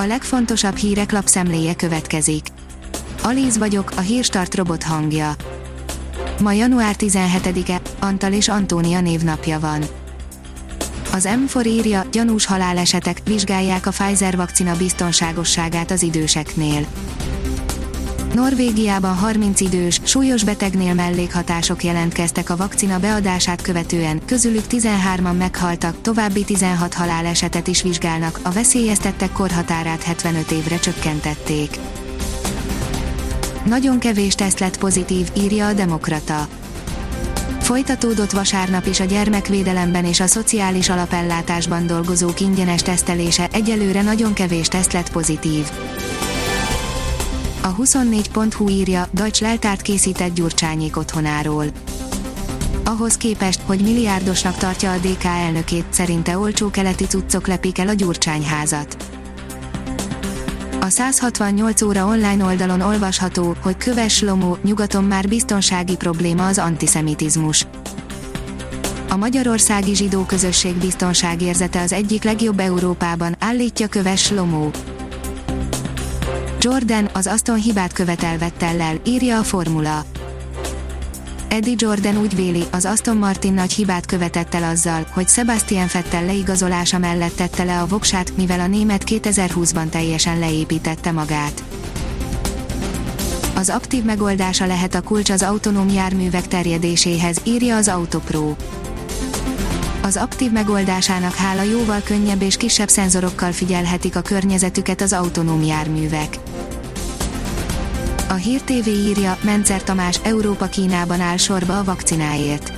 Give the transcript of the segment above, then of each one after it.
A legfontosabb hírek lapszemléje következik. Alíz vagyok, a hírstart robot hangja. Ma január 17-e, Antal és Antónia névnapja van. Az M4 írja, gyanús halálesetek, vizsgálják a Pfizer vakcina biztonságosságát az időseknél. Norvégiában 30 idős, súlyos betegnél mellékhatások jelentkeztek a vakcina beadását követően, közülük 13-an meghaltak, további 16 halálesetet is vizsgálnak, a veszélyeztettek korhatárát 75 évre csökkentették. Nagyon kevés teszt lett pozitív, írja a Demokrata. Folytatódott vasárnap is a gyermekvédelemben és a szociális alapellátásban dolgozók ingyenes tesztelése, egyelőre nagyon kevés teszt lett pozitív. A 24.hu írja, Deutsch leltárt készített Gyurcsányék otthonáról. Ahhoz képest, hogy milliárdosnak tartja a DK elnökét, szerinte olcsó keleti cuccok lepik el a Gyurcsányházat. A 168 óra online oldalon olvasható, hogy köves lomó, nyugaton már biztonsági probléma az antiszemitizmus. A magyarországi zsidó közösség biztonságérzete az egyik legjobb Európában, állítja köves lomó. Jordan az Aston hibát követel Vettellel, írja a formula. Eddie Jordan úgy véli, az Aston Martin nagy hibát követett el azzal, hogy Sebastian Vettel leigazolása mellett tette le a voksát, mivel a német 2020-ban teljesen leépítette magát. Az aktív megoldása lehet a kulcs az autonóm járművek terjedéséhez, írja az Autopro. Az aktív megoldásának hála jóval könnyebb és kisebb szenzorokkal figyelhetik a környezetüket az autonóm járművek. A Hír TV írja, Mencer Tamás Európa Kínában áll sorba a vakcináért.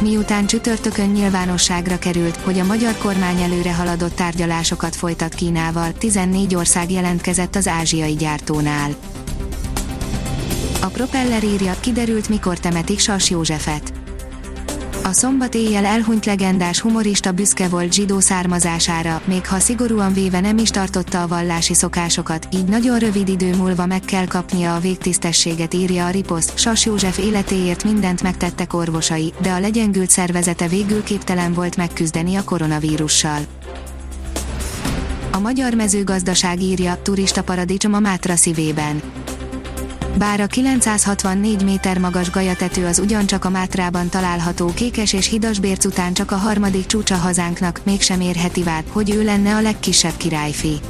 Miután csütörtökön nyilvánosságra került, hogy a magyar kormány előre haladott tárgyalásokat folytat Kínával, 14 ország jelentkezett az ázsiai gyártónál. A propeller írja, kiderült mikor temetik Sas Józsefet. A szombat éjjel elhunyt legendás humorista büszke volt zsidó származására, még ha szigorúan véve nem is tartotta a vallási szokásokat, így nagyon rövid idő múlva meg kell kapnia a végtisztességet írja a riposzt. Sas József életéért mindent megtettek orvosai, de a legyengült szervezete végül képtelen volt megküzdeni a koronavírussal. A magyar mezőgazdaság írja, turista paradicsom a Mátra szívében bár a 964 méter magas gajatető az ugyancsak a Mátrában található kékes és hidas bérc után csak a harmadik csúcsa hazánknak, mégsem érheti vád, hogy ő lenne a legkisebb királyfi.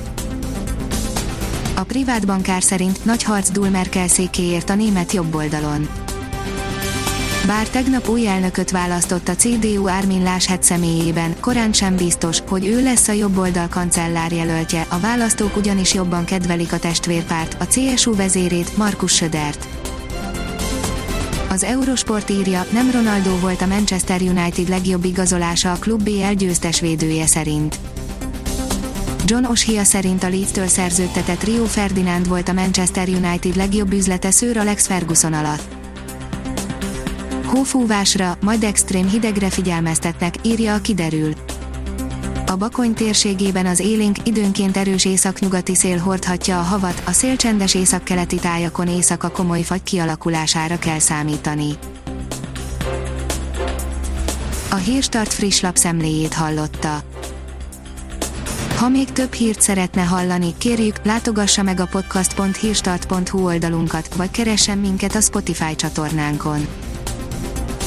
A privát bankár szerint nagy harc dúl Merkel székéért a német jobboldalon. Bár tegnap új elnököt választott a CDU Armin Laschet személyében, korán sem biztos, hogy ő lesz a jobboldal kancellár jelöltje, a választók ugyanis jobban kedvelik a testvérpárt, a CSU vezérét, Markus Södert. Az Eurosport írja, nem Ronaldo volt a Manchester United legjobb igazolása a klub BL győztes védője szerint. John Oshia szerint a Leeds-től szerződtetett Rio Ferdinand volt a Manchester United legjobb üzlete Sir Alex Ferguson alatt Hófúvásra, majd extrém hidegre figyelmeztetnek, írja a kiderül. A Bakony térségében az élénk, időnként erős északnyugati szél hordhatja a havat, a szél csendes északkeleti tájakon éjszaka komoly fagy kialakulására kell számítani. A Hírstart friss lapszemléjét hallotta. Ha még több hírt szeretne hallani, kérjük, látogassa meg a podcast.hírstart.hu oldalunkat, vagy keressen minket a Spotify csatornánkon